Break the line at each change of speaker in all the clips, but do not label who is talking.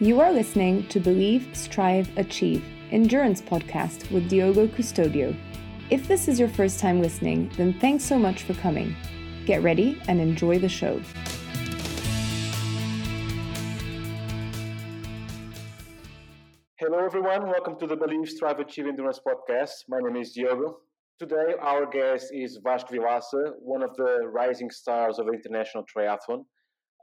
You are listening to Believe, Strive, Achieve Endurance podcast with Diogo Custodio. If this is your first time listening, then thanks so much for coming. Get ready and enjoy the show.
Hello, everyone. Welcome to the Believe, Strive, Achieve Endurance podcast. My name is Diogo. Today, our guest is Vasco Vilaça, one of the rising stars of international triathlon.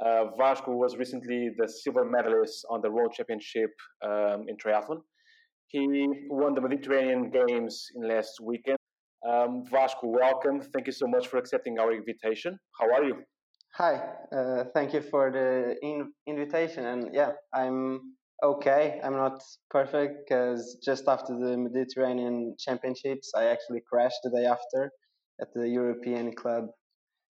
Uh, Vasco was recently the silver medalist on the World Championship um, in triathlon. He won the Mediterranean Games in last weekend. Um, Vasco, welcome. Thank you so much for accepting our invitation. How are you?
Hi, uh, thank you for the in- invitation. And yeah, I'm okay. I'm not perfect because just after the Mediterranean Championships, I actually crashed the day after at the European Club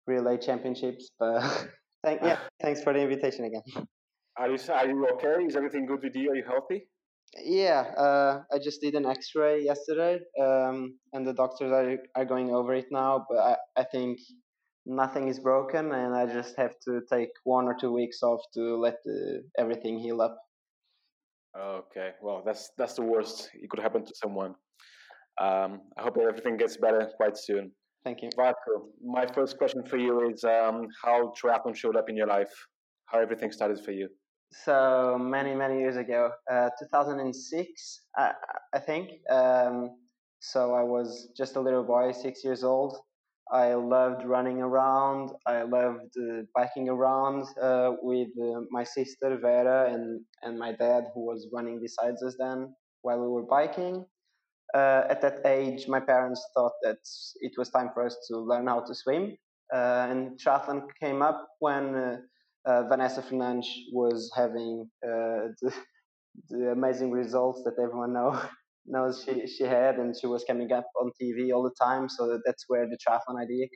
Relay Championships. But Thank, yeah, thanks for the invitation again.
Are you, are you okay? Is everything good with you? Are you healthy?
Yeah, uh, I just did an X-ray yesterday, um, and the doctors are are going over it now. But I, I think nothing is broken, and I just have to take one or two weeks off to let the, everything heal up.
Okay, well, that's that's the worst. It could happen to someone. Um, I hope everything gets better quite soon.
Thank you.
Vasco, my first question for you is um, how triathlon showed up in your life, how everything started for you.
So many, many years ago, uh, 2006, I, I think. Um, so I was just a little boy, six years old. I loved running around. I loved uh, biking around uh, with uh, my sister Vera and, and my dad, who was running besides us then while we were biking uh, at that age, my parents thought that it was time for us to learn how to swim. Uh, and triathlon came up when uh, uh Vanessa Fernandes was having uh, the, the, amazing results that everyone know, knows she, she had, and she was coming up on TV all the time. So that's where the triathlon idea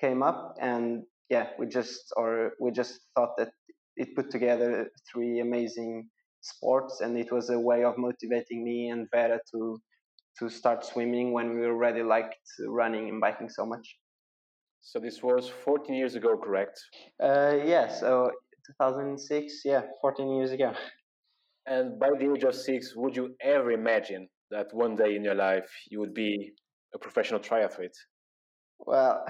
came up. And yeah, we just or we just thought that it put together three amazing sports, and it was a way of motivating me and Vera to to start swimming when we already liked running and biking so much.
So this was 14 years ago, correct?
Uh, yeah, so 2006, yeah, 14 years ago.
And by the age of six, would you ever imagine that one day in your life you would be a professional triathlete?
Well,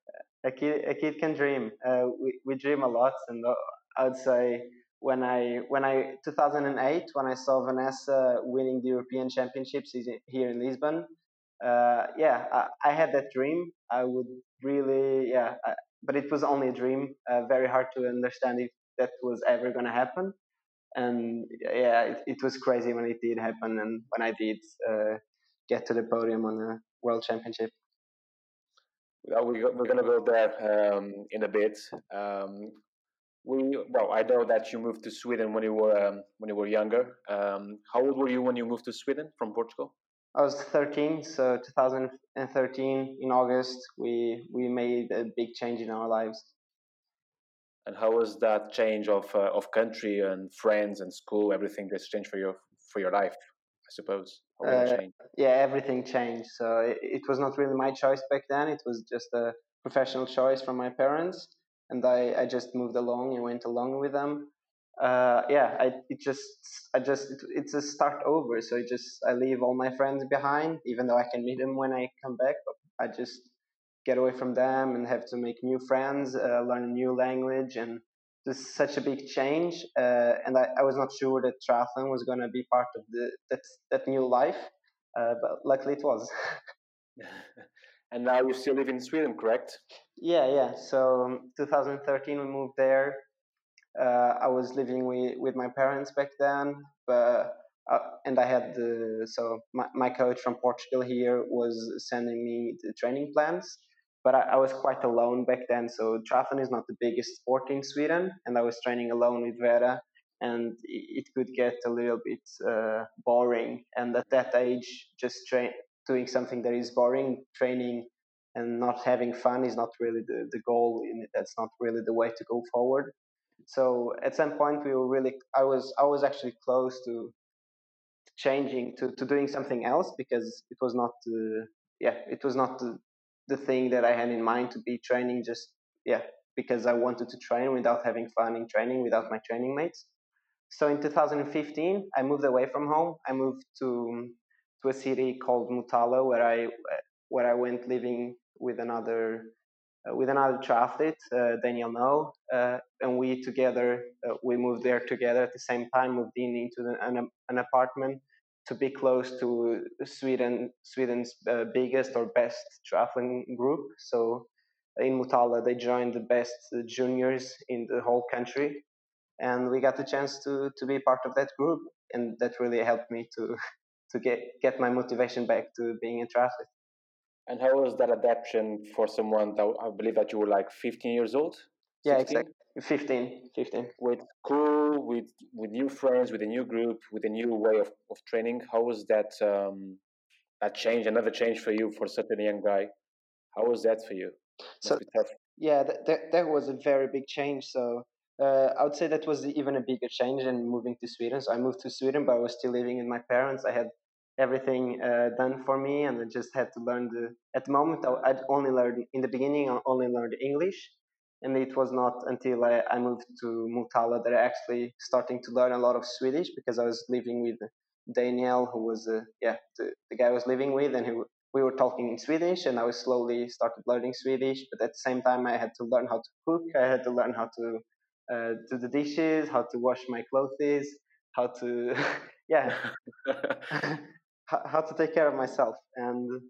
a kid, a kid can dream. Uh, we, we dream a lot, and uh, I would say when I when I 2008 when I saw Vanessa winning the European Championships here in Lisbon. Uh, yeah, I, I, had that dream. I would really yeah, I, but it was only a dream. Uh, very hard to understand if that was ever going to happen. And yeah, it, it, was crazy when it did happen, and when I did uh, get to the podium on the World Championship.
Well, we, we're going to go there um, in a bit. Um, we well, I know that you moved to Sweden when you were um, when you were younger. Um, how old were you when you moved to Sweden from Portugal?
I was 13, so 2013 in August, we we made a big change in our lives.
And how was that change of uh, of country and friends and school? Everything that's changed for your for your life, I suppose.
Uh, yeah, everything changed. So it, it was not really my choice back then. It was just a professional choice from my parents and I, I just moved along and went along with them. Uh, yeah, I it just I just it, it's a start over. So I just I leave all my friends behind, even though I can meet them when I come back. But I just get away from them and have to make new friends, uh, learn a new language, and just such a big change. Uh, and I, I was not sure that triathlon was going to be part of the that that new life, uh, but luckily it was.
and now you still live in Sweden, correct?
Yeah, yeah. So um, 2013 we moved there. Uh, I was living with, with my parents back then, but uh, and I had the so my, my coach from Portugal here was sending me the training plans, but I, I was quite alone back then. So triathlon is not the biggest sport in Sweden, and I was training alone with Vera, and it could get a little bit uh, boring. And at that age, just train doing something that is boring, training and not having fun is not really the, the goal. That's not really the way to go forward. So at some point we were really, I was, I was actually close to changing to, to doing something else because it was not, yeah, it was not the, the thing that I had in mind to be training just, yeah, because I wanted to train without having fun in training without my training mates. so in 2015, I moved away from home. I moved to to a city called Motala, where I where I went living with another uh, with another triathlete, uh, Daniel No, uh, and we together uh, we moved there together at the same time. Moved in into the, an, an apartment to be close to Sweden Sweden's uh, biggest or best triathlon group. So in Motala, they joined the best juniors in the whole country, and we got the chance to to be part of that group, and that really helped me to to get get my motivation back to being a triathlete.
And how was that adaptation for someone that I believe that you were like 15 years old?
16? Yeah, exactly. 15, 15.
With school, with with new friends, with a new group, with a new way of, of training. How was that um, that change? Another change for you for such a young guy. How was that for you?
so yeah, that, that, that was a very big change. So uh, I would say that was even a bigger change than moving to Sweden. So I moved to Sweden, but I was still living with my parents. I had everything uh, done for me, and I just had to learn the. At the moment, I'd only learned in the beginning. I only learned English, and it was not until I, I moved to Motala that I actually starting to learn a lot of Swedish because I was living with Daniel, who was uh, yeah the, the guy I was living with, and who we were talking in Swedish, and I was slowly started learning Swedish. But at the same time, I had to learn how to cook. I had to learn how to uh, do the dishes, how to wash my clothes, how to yeah, how to take care of myself, and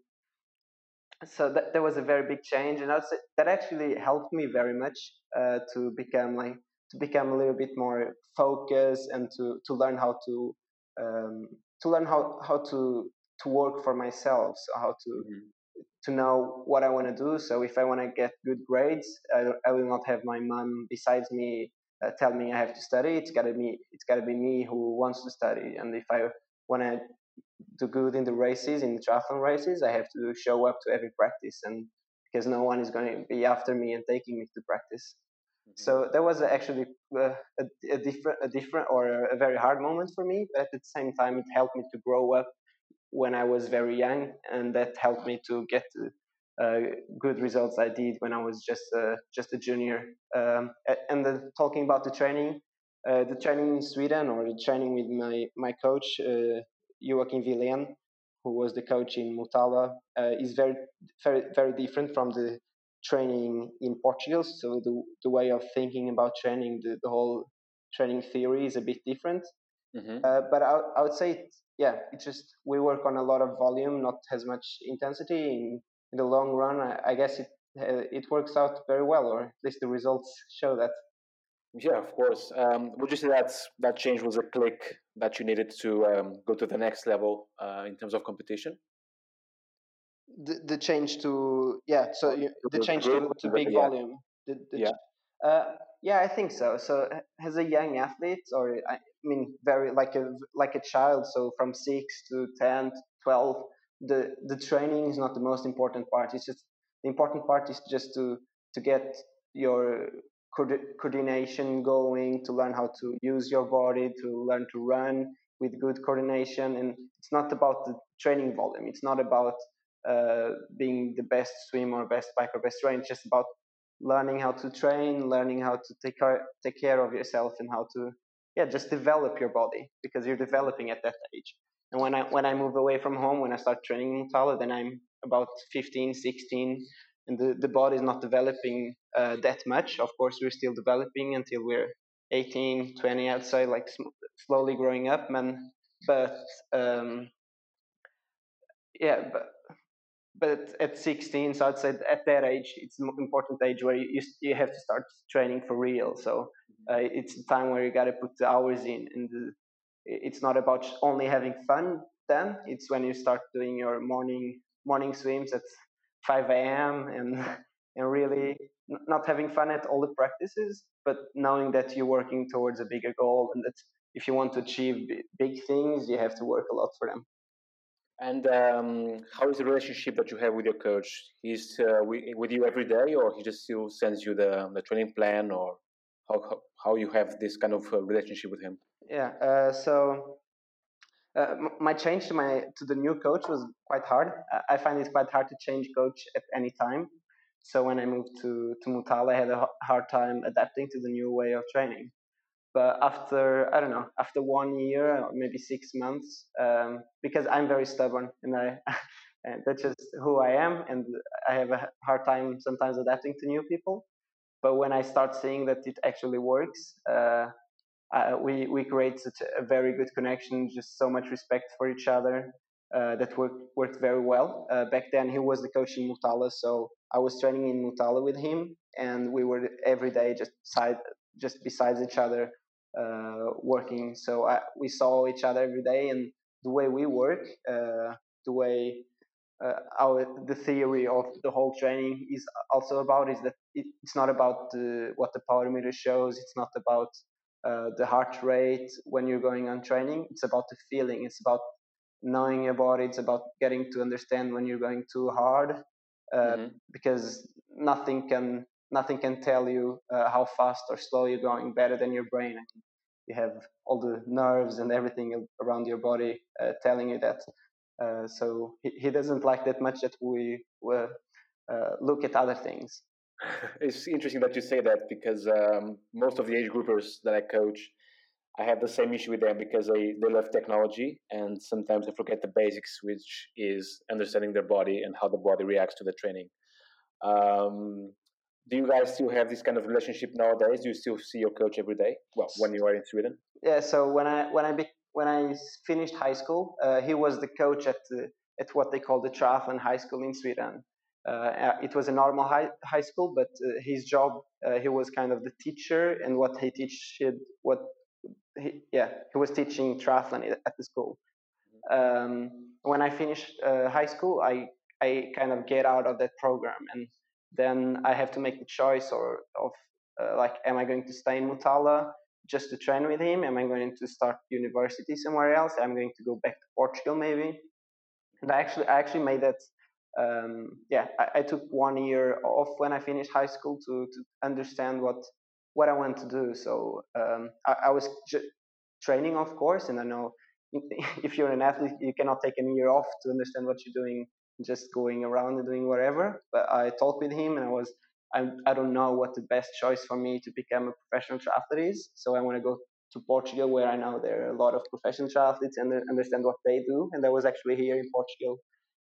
so that, that was a very big change, and that's, that actually helped me very much uh, to become like to become a little bit more focused and to to learn how to um, to learn how how to to work for myself, so how to mm-hmm to know what I want to do. So if I want to get good grades, I, I, will not have my mom besides me uh, tell me I have to study. It's gotta be it's gotta be me who wants to study. And if I want to do good in the races, in the triathlon races, I have to show up to every practice, and because no one is going to be after me and taking me to practice. Mm-hmm. So that was actually uh, a, a, different, a different or a very hard moment for me. But at the same time, it helped me to grow up when I was very young, and that helped me to get uh, good results I did when I was just uh, just a junior. Um, and the, talking about the training, uh, the training in Sweden or the training with my my coach uh, Joakim Willén, who was the coach in Motala, uh, is very very very different from the training in Portugal. So the the way of thinking about training, the, the whole training theory is a bit different. Mm-hmm. Uh, but I, I would say yeah, it's just we work on a lot of volume, not as much intensity. In, in the long run, I, I guess it uh, it works out very well, or at least the results show that.
Yeah, of course. Um, would you say that that change was a click that you needed to um, go to the next level uh, in terms of competition?
The, the change to yeah, so you, the change to, to big volume. The, the yeah. Uh, yeah, I think so. So as a young athlete, or I mean, very like a like a child. So from six to 10, 12, the the training is not the most important part. It's just the important part is just to to get your coordination going, to learn how to use your body, to learn to run with good coordination. And it's not about the training volume. It's not about uh, being the best swimmer, best biker, best trainer. It's just about learning how to train, learning how to take care, take care of yourself, and how to yeah just develop your body because you're developing at that age. And when I when I move away from home, when I start training in Tala, then I'm about 15, 16, and the, the body is not developing uh, that much. Of course, we're still developing until we're 18, 20 outside, like sm- slowly growing up, man. But um, yeah, but but at 16, so I'd say at that age, it's an important age where you, you have to start training for real. So uh, it's the time where you got to put the hours in, and the, it's not about only having fun. Then it's when you start doing your morning morning swims at 5 a.m. and and really not having fun at all the practices, but knowing that you're working towards a bigger goal and that if you want to achieve big things, you have to work a lot for them.
And um, how is the relationship that you have with your coach? He's uh, with you every day, or he just still sends you the, the training plan, or how, how you have this kind of uh, relationship with him?
Yeah. Uh, so uh, my change to my to the new coach was quite hard. I find it quite hard to change coach at any time. So when I moved to to Motala, I had a hard time adapting to the new way of training. But after I don't know, after one year, maybe six months, um, because I'm very stubborn and I. and that's just who I am, and I have a hard time sometimes adapting to new people. But when I start seeing that it actually works, uh, uh, we we create such a very good connection, just so much respect for each other. Uh, that worked worked very well. Uh, back then, he was the coach in Motala so I was training in Motala with him, and we were every day just side just besides each other working. So I, we saw each other every day, and the way we work, uh, the way uh, our the theory of the whole training is also about is that it, it's not about the, what the power meter shows. It's not about uh, the heart rate when you're going on training. It's about the feeling. It's about knowing your body. It's about getting to understand when you're going too hard, uh, mm-hmm. because nothing can nothing can tell you uh, how fast or slow you're going better than your brain. You have all the nerves and everything around your body uh, telling you that. Uh, so he, he doesn't like that much that we uh, look at other things.
It's interesting that you say that because um, most of the age groupers that I coach, I have the same issue with them because they, they love technology and sometimes they forget the basics, which is understanding their body and how the body reacts to the training. Um, do you guys still have this kind of relationship nowadays? Do you still see your coach every day? Well, when you are in Sweden.
Yeah. So when I when I be, when I finished high school, uh, he was the coach at the, at what they call the triathlon high school in Sweden. Uh, it was a normal high, high school, but uh, his job, uh, he was kind of the teacher, and what he teach, what he, yeah, he was teaching triathlon at the school. Um, when I finished uh, high school, I I kind of get out of that program, and then I have to make the choice or of uh, like, am I going to stay in Motala just to train with him? Am I going to start university somewhere else? I'm going to go back to Portugal maybe. And I actually I actually made that um, yeah, I, I, took one year off when I finished high school to, to understand what what I want to do. So um, I, I, was training, of course, and I know if you're an athlete, you cannot take a year off to understand what you're doing, just going around and doing whatever. But I talked with him, and I was I, I don't know what the best choice for me to become a professional triathlete is. So I want to go to Portugal, where I know there are a lot of professional triathletes and understand what they do. And I was actually here in Portugal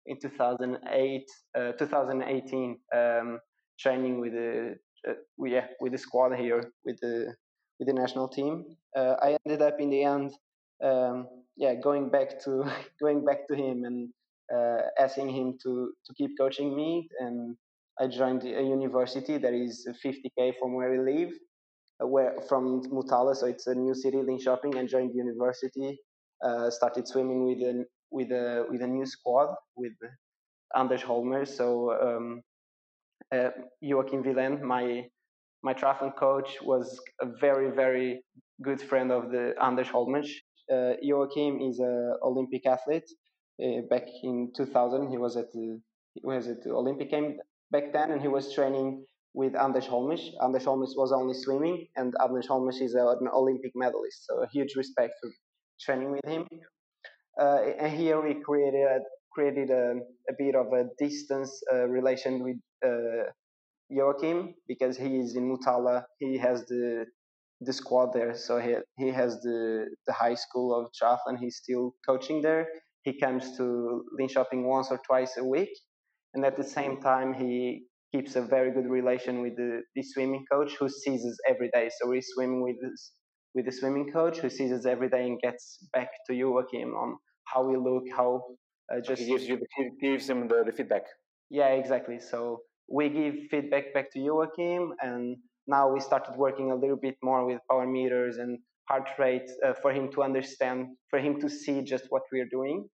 in 2008, uh, 2018, um, training with the uh, yeah with the squad here with the with the national team. Uh, I ended up in the end, um, yeah, going back to going back to him and uh, asking him to to keep coaching me. And I joined a university that is 50k from where we live, uh, where from Motala, so it's a new city, Linköping, and joined the university. Uh, started swimming with an with a with a new squad with Anders Holmertz. So um, uh, Joakim Willén, my my triathlon coach, was a very very good friend of the Anders Holmertz. Uh, Joakim is an Olympic athlete. Uh, back in 2000, he was at the he was at the Olympic game back then, and he was training with Anders Holmertz. Anders Holmertz was only swimming, and Anders Holmertz is an Olympic medalist. So a huge respect for training with him. Uh, and here we created created a, a bit of a distance uh, relation with uh, Joakim because he is in Motala. He has the the squad there, so he he has the the high school of triathlon. He's still coaching there. He comes to Linköping once or twice a week, and at the same time he keeps a very good relation with the, the swimming coach who sees us every day. So we're swimming with with the swimming coach who sees us every day and gets back to you, Joakim, on how we look, how
uh, just he gives you the, gives him the, the feedback.
Yeah, exactly. So we give feedback back to Joakim, and now we started working a little bit more with power meters and heart rate uh, for him to understand, for him to see just what we are doing.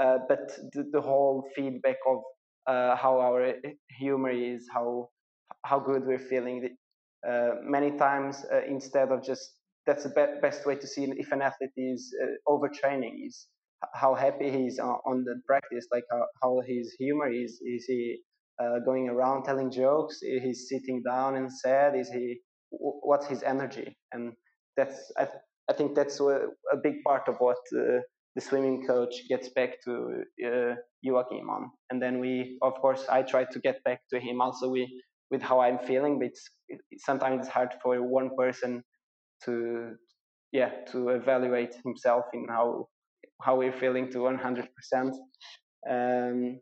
Uh, but the, the, whole feedback of uh, how our humor is, how how good we're feeling. Uh, many times, uh, instead of just that's the be- best way to see if an athlete is uh, overtraining is how happy he is on, on the practice, like how, how his humor is. Is he going around telling jokes? Is he sitting down and sad? Is he what's his energy? And that's I, I think that's a, a big part of what uh, the swimming coach gets back to uh, Joakim on. And then we, of course, I try to get back to him also with with how I'm feeling. But it's, it, sometimes it's hard for one person to yeah to evaluate himself in how how we're feeling to 100 percent um,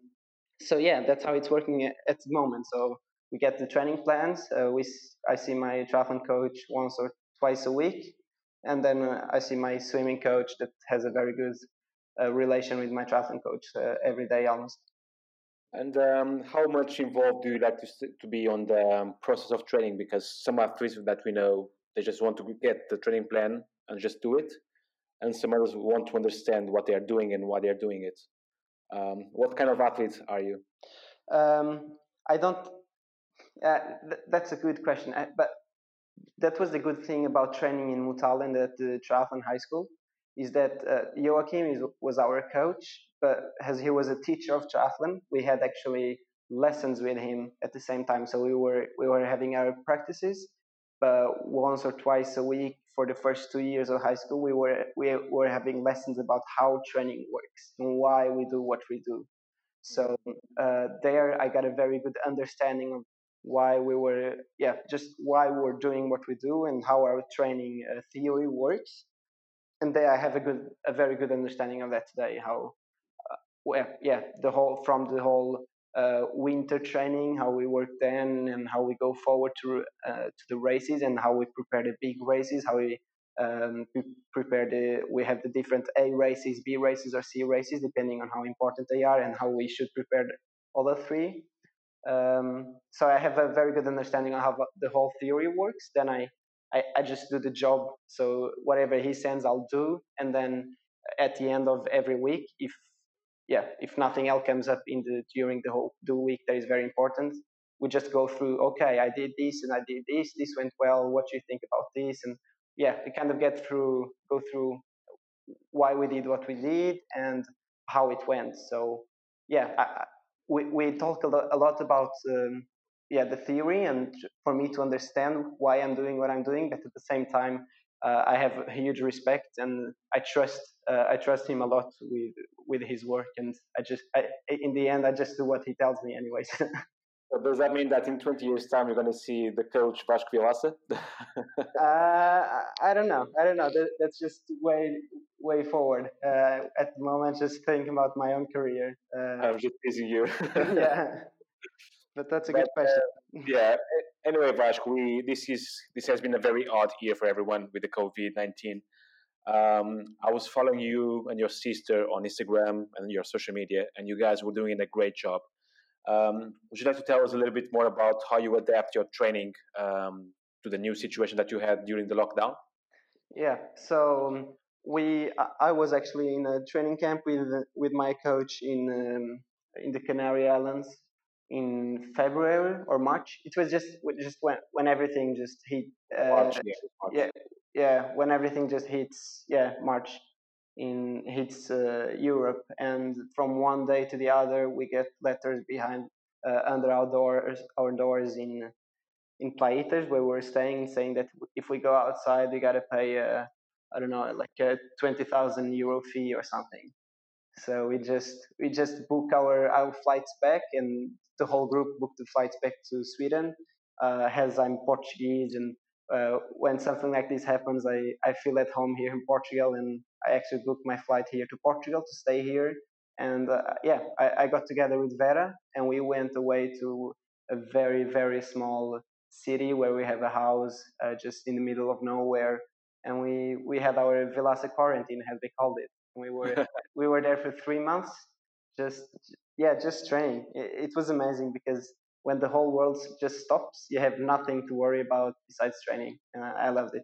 so yeah that's how it's working at the moment so we get the training plans uh, we i see my triathlon coach once or twice a week and then uh, i see my swimming coach that has a very good uh, relation with my triathlon coach uh, every day almost
and um, how much involved do you like to, to be on the um, process of training? Because some athletes that we know, they just want to get the training plan and just do it. And some others want to understand what they are doing and why they are doing it. Um, what kind of athlete are you?
Um, I don't. Uh, th- that's a good question. I, but that was the good thing about training in Mutalen at the triathlon high school is that uh, Joakim is, was our coach, but as he was a teacher of triathlon, we had actually lessons with him at the same time. So we were we were having our practices, but once or twice a week for the first two years of high school, we were we were having lessons about how training works and why we do what we do. So uh, there, I got a very good understanding of why we were yeah just why we're doing what we do and how our training uh, theory works and there I have a good, a very good understanding of that today. How, uh, well, yeah, the whole from the whole uh, winter training, how we work then, and how we go forward to uh, to the races, and how we prepare the big races, how we um, prepare the we have the different A races, B races, or C races, depending on how important they are, and how we should prepare all the three. Um, so I have a very good understanding of how the whole theory works. Then I I, I just do the job. So whatever he sends, I'll do. And then at the end of every week, if yeah, if nothing else comes up in the during the whole the week that is very important, we just go through. Okay, I did this and I did this. This went well. What do you think about this? And yeah, we kind of get through, go through why we did what we did and how it went. So yeah, I, we we talk a lot, a lot about um, yeah the theory and for me to understand why I'm doing what I'm doing, but at the same time uh, I have a huge respect and I trust uh, I trust him a lot with with his work and I just I, in the end I just do what he tells me anyways.
so does that mean that in 20 years time you're going to see the coach Vasco Vilaça?
uh, I don't know. I don't know. That, that's just way way forward. Uh, at the moment, just thinking about my own career.
Uh, I'm just teasing you.
yeah but that's a good question.
Uh, yeah. Anyway, Vash, we this is this has been a very odd year for everyone with the COVID nineteen. Um, I was following you and your sister on Instagram and your social media, and you guys were doing a great job. Um, would you like to tell us a little bit more about how you adapt your training um, to the new situation that you had during the lockdown?
Yeah, so um, we I was actually in a training camp with with my coach in um, in the Canary Islands in February or March. It was just just when when everything just hit. Uh, March, yeah, March. yeah, yeah, when everything just hits. Yeah, March in hits uh, Europe, and from one day to the other, we get letters behind uh, under our doors, our doors in in Playitas where we're staying, saying that if we go outside, we gotta pay a I don't know, like a twenty thousand euro fee or something. So we just we just book our our flights back, and the whole group booked the flights back to Sweden. Uh, as I'm Portuguese, and uh, when something like this happens, I, I feel at home here in Portugal, and I actually booked my flight here to Portugal to stay here. And uh, yeah, I, I got together with Vera, and we went away to a very very small city where we have a house uh, just in the middle of nowhere, and we we had our Vilaça quarantine, as they called it. We were we were there for three months, just yeah, just training. It, it, was amazing because when the whole world just stops, you have nothing to worry about besides training, and I, I loved it.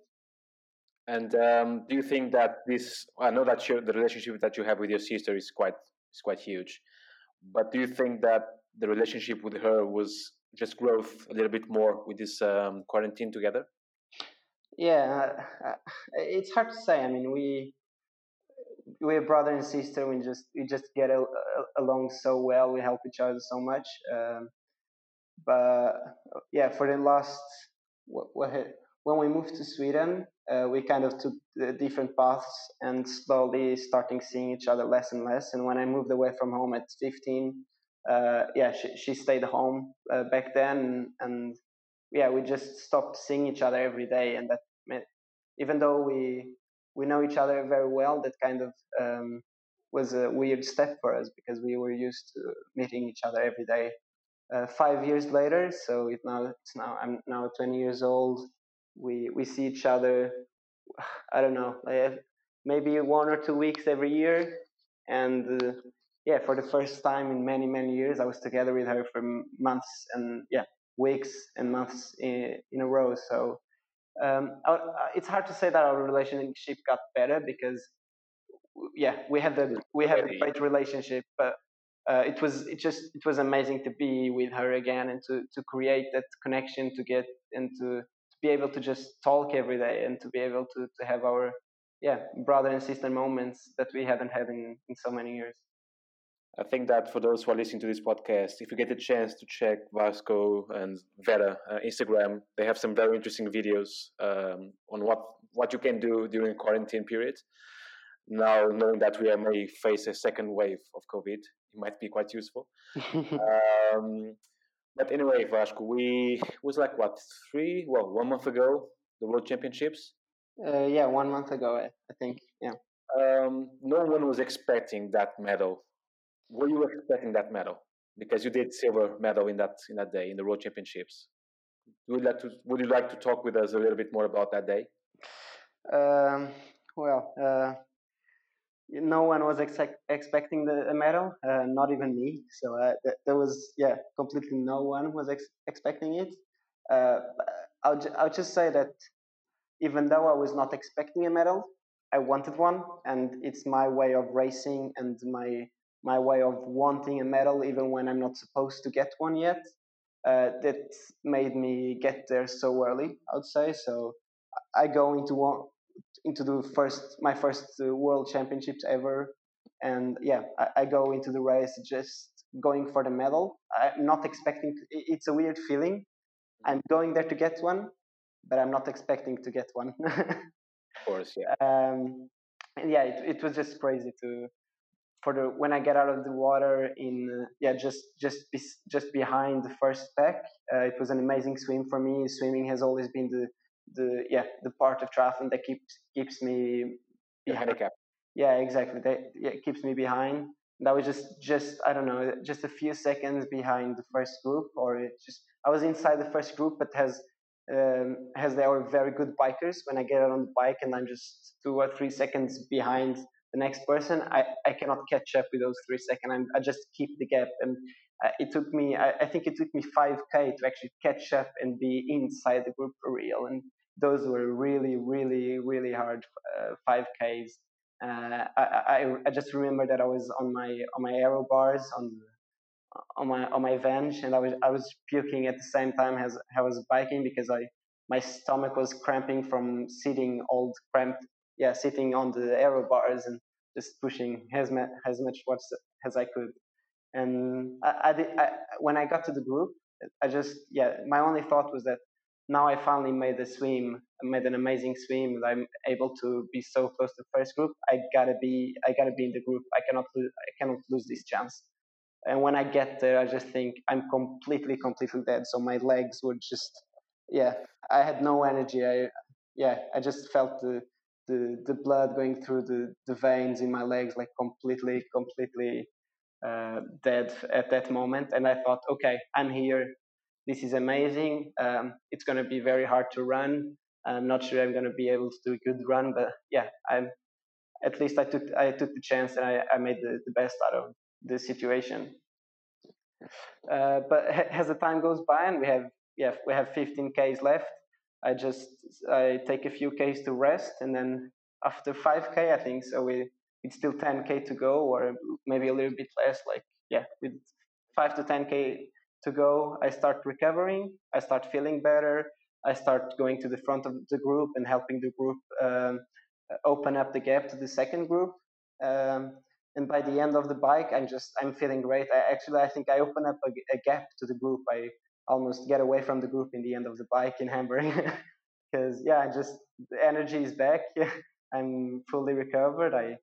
And um, do you think that this? I know that the relationship that you have with your sister is quite is quite huge, but do you think that the relationship with her was just growth a little bit more with this um, quarantine together?
Yeah, uh, it's hard to say. I mean, we we're brother and sister. We just we just get a, a, along so well. We help each other so much. Um, but yeah, for the last when we moved to Sweden, uh, we kind of took different paths and slowly starting seeing each other less and less. And when I moved away from home at 15, uh, yeah, she, she stayed home uh, back then, and, yeah, we just stopped seeing each other every day, and that meant even though we we know each other very well. That kind of um, was a weird step for us because we were used to meeting each other every day. Uh, five years later, so it now it's now I'm now 20 years old. We we see each other. I don't know, like maybe one or two weeks every year, and uh, yeah, for the first time in many many years, I was together with her for months and yeah, weeks and months in, in a row. So um, it's hard to say that our relationship got better because yeah, we had the we had a great relationship, but uh, it was it just it was amazing to be with her again and to to create that connection to get and to, to be able to just talk every day and to be able to to have our yeah brother and sister moments that we haven't had in in so many years.
I think that for those who are listening to this podcast, if you get a chance to check Vasco and Vera uh, Instagram, they have some very interesting videos um, on what what you can do during quarantine period. Now, knowing that we may face a second wave of COVID, it might be quite useful. um, but anyway, Vasco, we was like what three, well, one month ago, the World Championships.
Uh, yeah, one month ago, I think. Yeah.
Um, no one was expecting that medal were you expecting that medal? Because you did silver medal in that in that day in the World Championships. Would you like to Would you like to talk with us a little bit more about that day?
Um, well, uh, no one was ex- expecting the medal, uh, not even me. So uh, th- there was, yeah, completely no one was ex- expecting it. Uh, I'll, ju- I'll just say that even though I was not expecting a medal, I wanted one, and it's my way of racing and my my way of wanting a medal even when I'm not supposed to get one yet. Uh, that made me get there so early, I would say. So I go into one, into the first my first uh, World Championships ever, and yeah, I, I, go into the race just going for the medal. I'm not expecting. To, it's a weird feeling. I'm going there to get one, but I'm not expecting to get one.
of course, yeah.
Um, and yeah, it, it was just crazy to for the when I get out of the water in uh, yeah just just be, just behind the first pack. Uh, it was an amazing swim for me. Swimming has always been the the yeah the part of triathlon that keeps keeps me
behind.
Yeah, exactly. That yeah, keeps me behind. That was just just I don't know just a few seconds behind the first group, or it just I was inside the first group, but has um, has they are very good bikers. When I get out on the bike and I'm just two or three seconds behind the next person, I, I cannot catch up with those three seconds. I'm, I just keep the gap. And uh, it took me, I, I, think it took me 5K to actually catch up and be inside the group for real. And those were really, really, really hard uh, 5Ks. Uh, I, I, I, just remember that I was on my on my aero bars on on my on my bench and I was I was puking at the same time as I was biking because I my stomach was cramping from sitting all cramped yeah, sitting on the aero bars and just pushing as, ma- as much as I could. And I, I, did, I, when I got to the group, I just, yeah, my only thought was that now I finally made a swim, made an amazing swim, and I'm able to be so close to the first group. I gotta be, I gotta be in the group. I cannot, lose, I cannot lose this chance. And when I get there, I just think I'm completely, completely dead. So my legs were just, yeah, I had no energy. I, yeah, I just felt the the, the blood going through the, the veins in my legs, like completely, completely uh, dead at that moment. And I thought, okay, I'm here. This is amazing. Um, it's going to be very hard to run. I'm not sure I'm going to be able to do a good run, but yeah, I'm. At least I took I took the chance and I, I made the, the best out of the situation. Uh, but as the time goes by and we have yeah we have 15 k's left, I just I take a few k's to rest, and then after 5k, I think so we it's still 10k to go, or maybe a little bit less. Like yeah, with five to 10k to go, I start recovering. I start feeling better. I start going to the front of the group and helping the group um, open up the gap to the second group. Um, and by the end of the bike, I'm just I'm feeling great. I actually I think I open up a, a gap to the group. I almost get away from the group in the end of the bike in Hamburg because yeah, just the energy is back. I'm fully recovered. I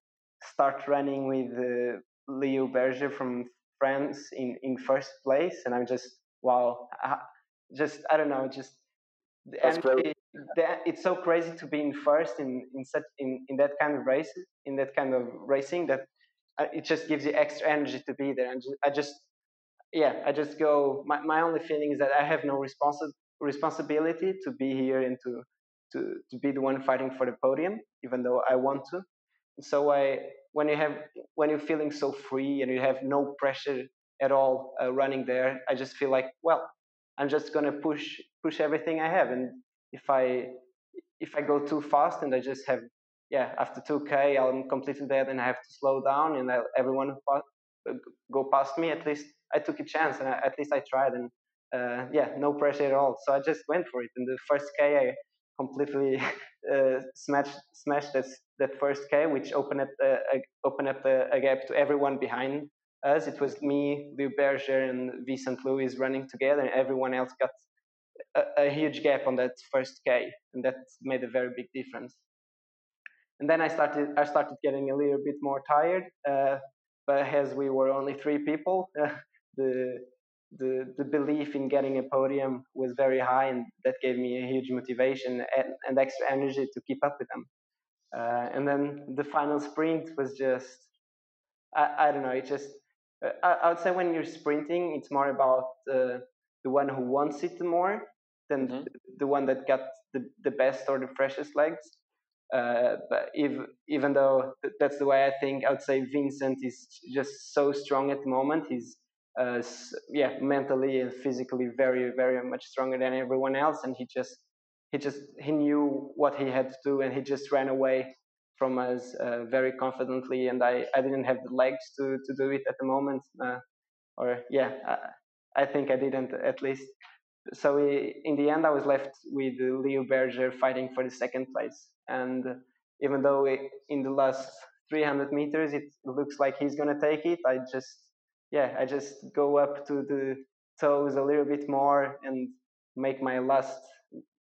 start running with uh, Léo Bergère from France in, in first place, and I'm just wow, I, just I don't know, just
That's great.
it's so crazy to be in first in in such in, in that kind of race in that kind of racing that uh, it just gives you extra energy to be there and I just yeah I just go my, my only feeling is that I have no responsi- responsibility to be here and to to to be the one fighting for the podium even though I want to so I when you have when you're feeling so free and you have no pressure at all uh, running there I just feel like well I'm just gonna push push everything I have. And if I if I go too fast and I just have yeah after 2k I'm completely dead and I have to slow down and I, everyone go past me. At least I took a chance and I, at least I tried and uh, yeah no pressure at all. So I just went for it. In the first k I completely uh, smashed smashed that that first k, which opened up uh, opened up a, a gap to everyone behind us. It was me, Léo Bergère, and Vincent Luis running together, and everyone else got a, a, huge gap on that first K, and that made a very big difference. And then I started, I started getting a little bit more tired, uh, but as we were only three people, the the the belief in getting a podium was very high, and that gave me a huge motivation and, and extra energy to keep up with them. Uh, and then the final sprint was just, I, I don't know, it just uh, I, I, would say when you're sprinting, it's more about uh, the one who wants it more than mm-hmm. the, the, one that got the, the best or the freshest legs. Uh, but if, even though that's the way I think, I would say Vincent is just so strong at the moment. He's uh, yeah, mentally and physically very, very much stronger than everyone else, and he just he just he knew what he had to do, and he just ran away from us uh, very confidently, and I, I didn't have the legs to, to do it at the moment, uh, or yeah, I, I, think I didn't at least. So we, in the end, I was left with Léo Bergère fighting for the second place, and even though we, in the last 300 meters it looks like he's gonna take it, I just yeah, I just go up to the toes a little bit more and make my last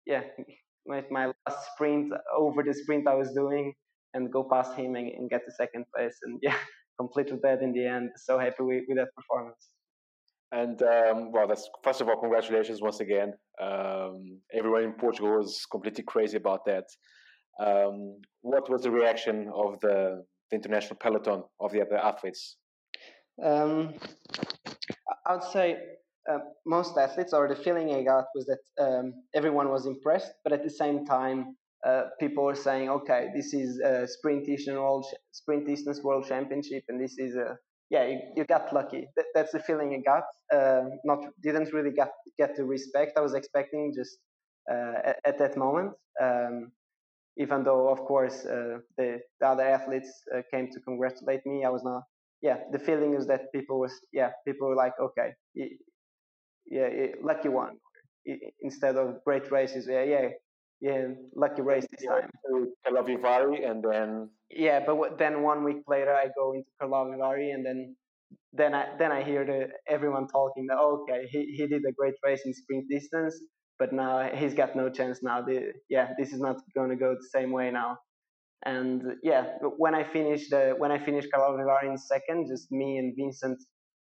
yeah make my last sprint over the sprint I was doing and go past him and, and get the second place. And yeah, completely dead in the end. So happy with, with that performance.
And um, well, that's first of all, congratulations once again. Um, everyone in Portugal was completely crazy about that. Um, what was the reaction of the, the, international peloton of the other athletes?
Um, I would say uh, most athletes, or the feeling I got was that um, everyone was impressed, but at the same time, uh, people were saying, okay, this is a sprint distance world sprint distance world championship, and this is a yeah, you, you got lucky. That, that's the feeling I got. Uh, not didn't really get get the respect I was expecting just uh, at, at, that moment. Um, even though, of course, uh, the, the other athletes uh, came to congratulate me, I was not. Yeah, the feeling is that people was yeah, people were like, okay, yeah, lucky one. Instead of great races, yeah, yeah, yeah, lucky race this time.
Karlovy Vary and then
yeah, but then one week later I go into Karlovy Vary and then then I then I hear the everyone talking that okay he, he did a great race in sprint distance but now he's got no chance now the, yeah this is not going to go the same way now and yeah when I finished the when I finished Karlovy Vary in second just me and Vincent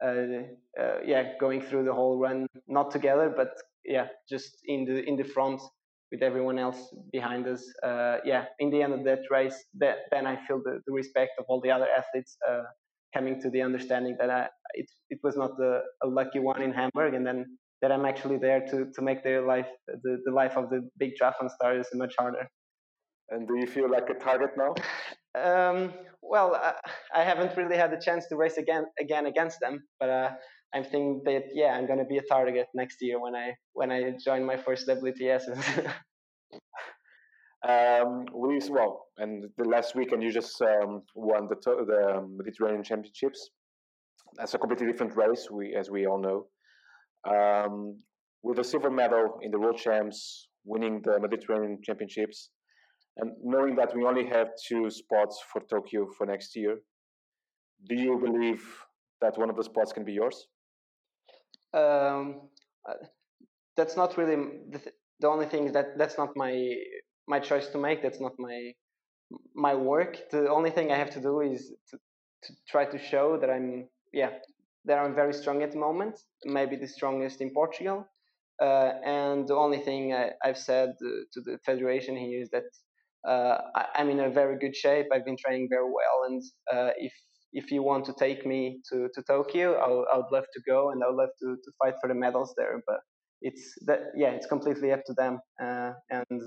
uh, uh, yeah going through the whole run not together but yeah just in the in the front with everyone else behind us. Uh, yeah, in the end of that race, that, then I feel the, the respect of all the other athletes uh, coming to the understanding that I, it, it was not a, a lucky one in Hamburg, and then that I'm actually there to, to make their life, the, the life of the big triathlon stars much harder.
And do you feel like a target now?
Um, well, I, I, haven't really had the chance to race again again against them, but uh, I'm thinking that yeah, I'm gonna be a target next year when I when I join my first WTS.
um, we well, and the last weekend you just um, won the the Mediterranean Championships. That's a completely different race, we as we all know. Um, with a silver medal in the World Champs, winning the Mediterranean Championships, and knowing that we only have two spots for Tokyo for next year, do you believe that one of the spots can be yours?
um, uh, that's not really the, th- the only thing that that's not my my choice to make. That's not my my work. The only thing I have to do is to, to try to show that I'm yeah that I'm very strong at the moment. Maybe the strongest in Portugal. Uh, and the only thing I, have said to the federation here is that uh, I, am in a very good shape. I've been training very well, and uh, if if you want to take me to, to Tokyo, I'll, I would love to go and I would love to, to fight for the medals there. But it's that yeah, it's completely up to them. Uh, and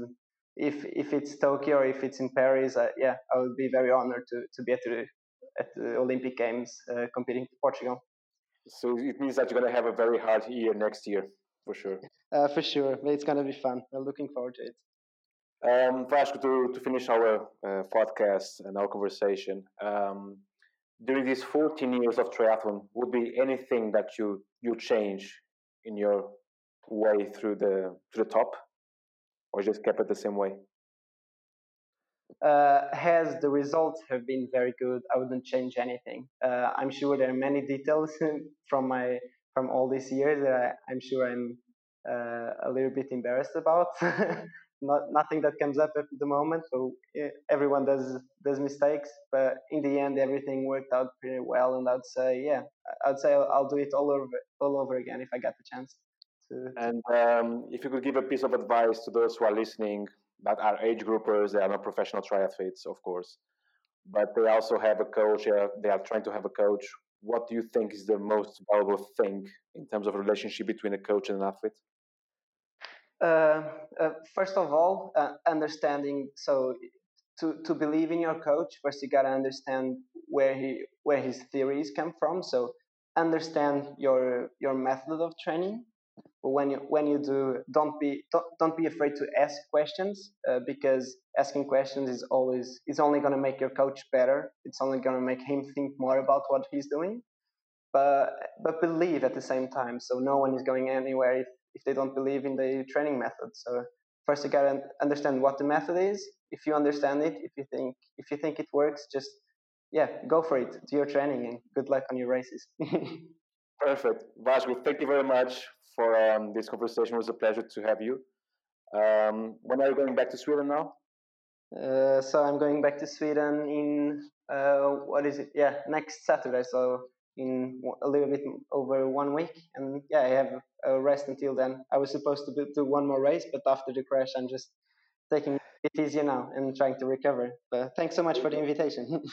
if if it's Tokyo or if it's in Paris, uh, yeah, I would be very honored to, to be at the at the Olympic Games uh, competing for Portugal.
So it means that you're going to have a very hard year next year, for sure.
Uh, for sure, it's going to be fun. I'm looking forward to it.
Um, Vasco, to, to finish our uh, podcast and our conversation, um, during these 14 years of triathlon, would be anything that you you change in your way through the to the top, or just kept it the same way?
Uh, has the results have been very good. I wouldn't change anything. Uh, I'm sure there are many details from my from all these years that I, am sure I'm uh, a little bit embarrassed about. not nothing that comes up at the moment. So everyone does does mistakes, but in the end, everything worked out pretty well. And I'd say, yeah, I'd say I'll, I'll do it all over all over again if I get the chance. To,
and um, if you could give a piece of advice to those who are listening that are age groupers, they are not professional triathletes, of course, but they also have a coach. They are trying to have a coach. What do you think is the most valuable thing in terms of relationship between a coach and an athlete?
Uh, uh, first of all, uh, understanding. So to, to believe in your coach, first you gotta understand where he where his theories come from. So understand your your method of training. When you when you do, don't be don't, don't be afraid to ask questions uh, because asking questions is always is only gonna make your coach better. It's only gonna make him think more about what he's doing. But but believe at the same time. So no one is going anywhere if if they don't believe in the training method. So first you gotta understand what the method is. If you understand it, if you think if you think it works, just yeah, go for it. Do your training and good luck on your races.
Perfect, Vasco. Thank you very much for um, this conversation. It was a pleasure to have you. Um, when are you going back to Sweden now?
Uh, so I'm going back to Sweden in uh, what is it? Yeah, next Saturday. So in a little bit over one week. And yeah, I have a rest until then. I was supposed to do one more race, but after the crash, I'm just taking it easier now and trying to recover. But thanks so much for the invitation.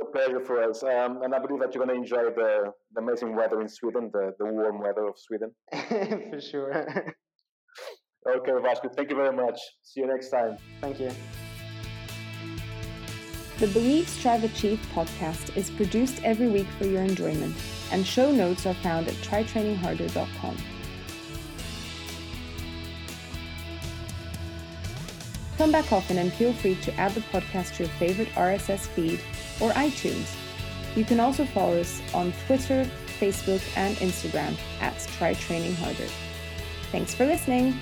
a pleasure for us. Um, and I believe that you're going to enjoy the, the amazing weather in Sweden, the, the warm weather of Sweden.
for sure.
okay, Vasco, thank you very much. See you next time.
Thank you.
The Believe, Strive, Achieve podcast is produced every week for your enjoyment, and show notes are found at tritrainingharder.com. Come back often and feel free to add the podcast to your favorite RSS feed or iTunes. You can also follow us on Twitter, Facebook, and Instagram at Tri Training Harder. Thanks for listening.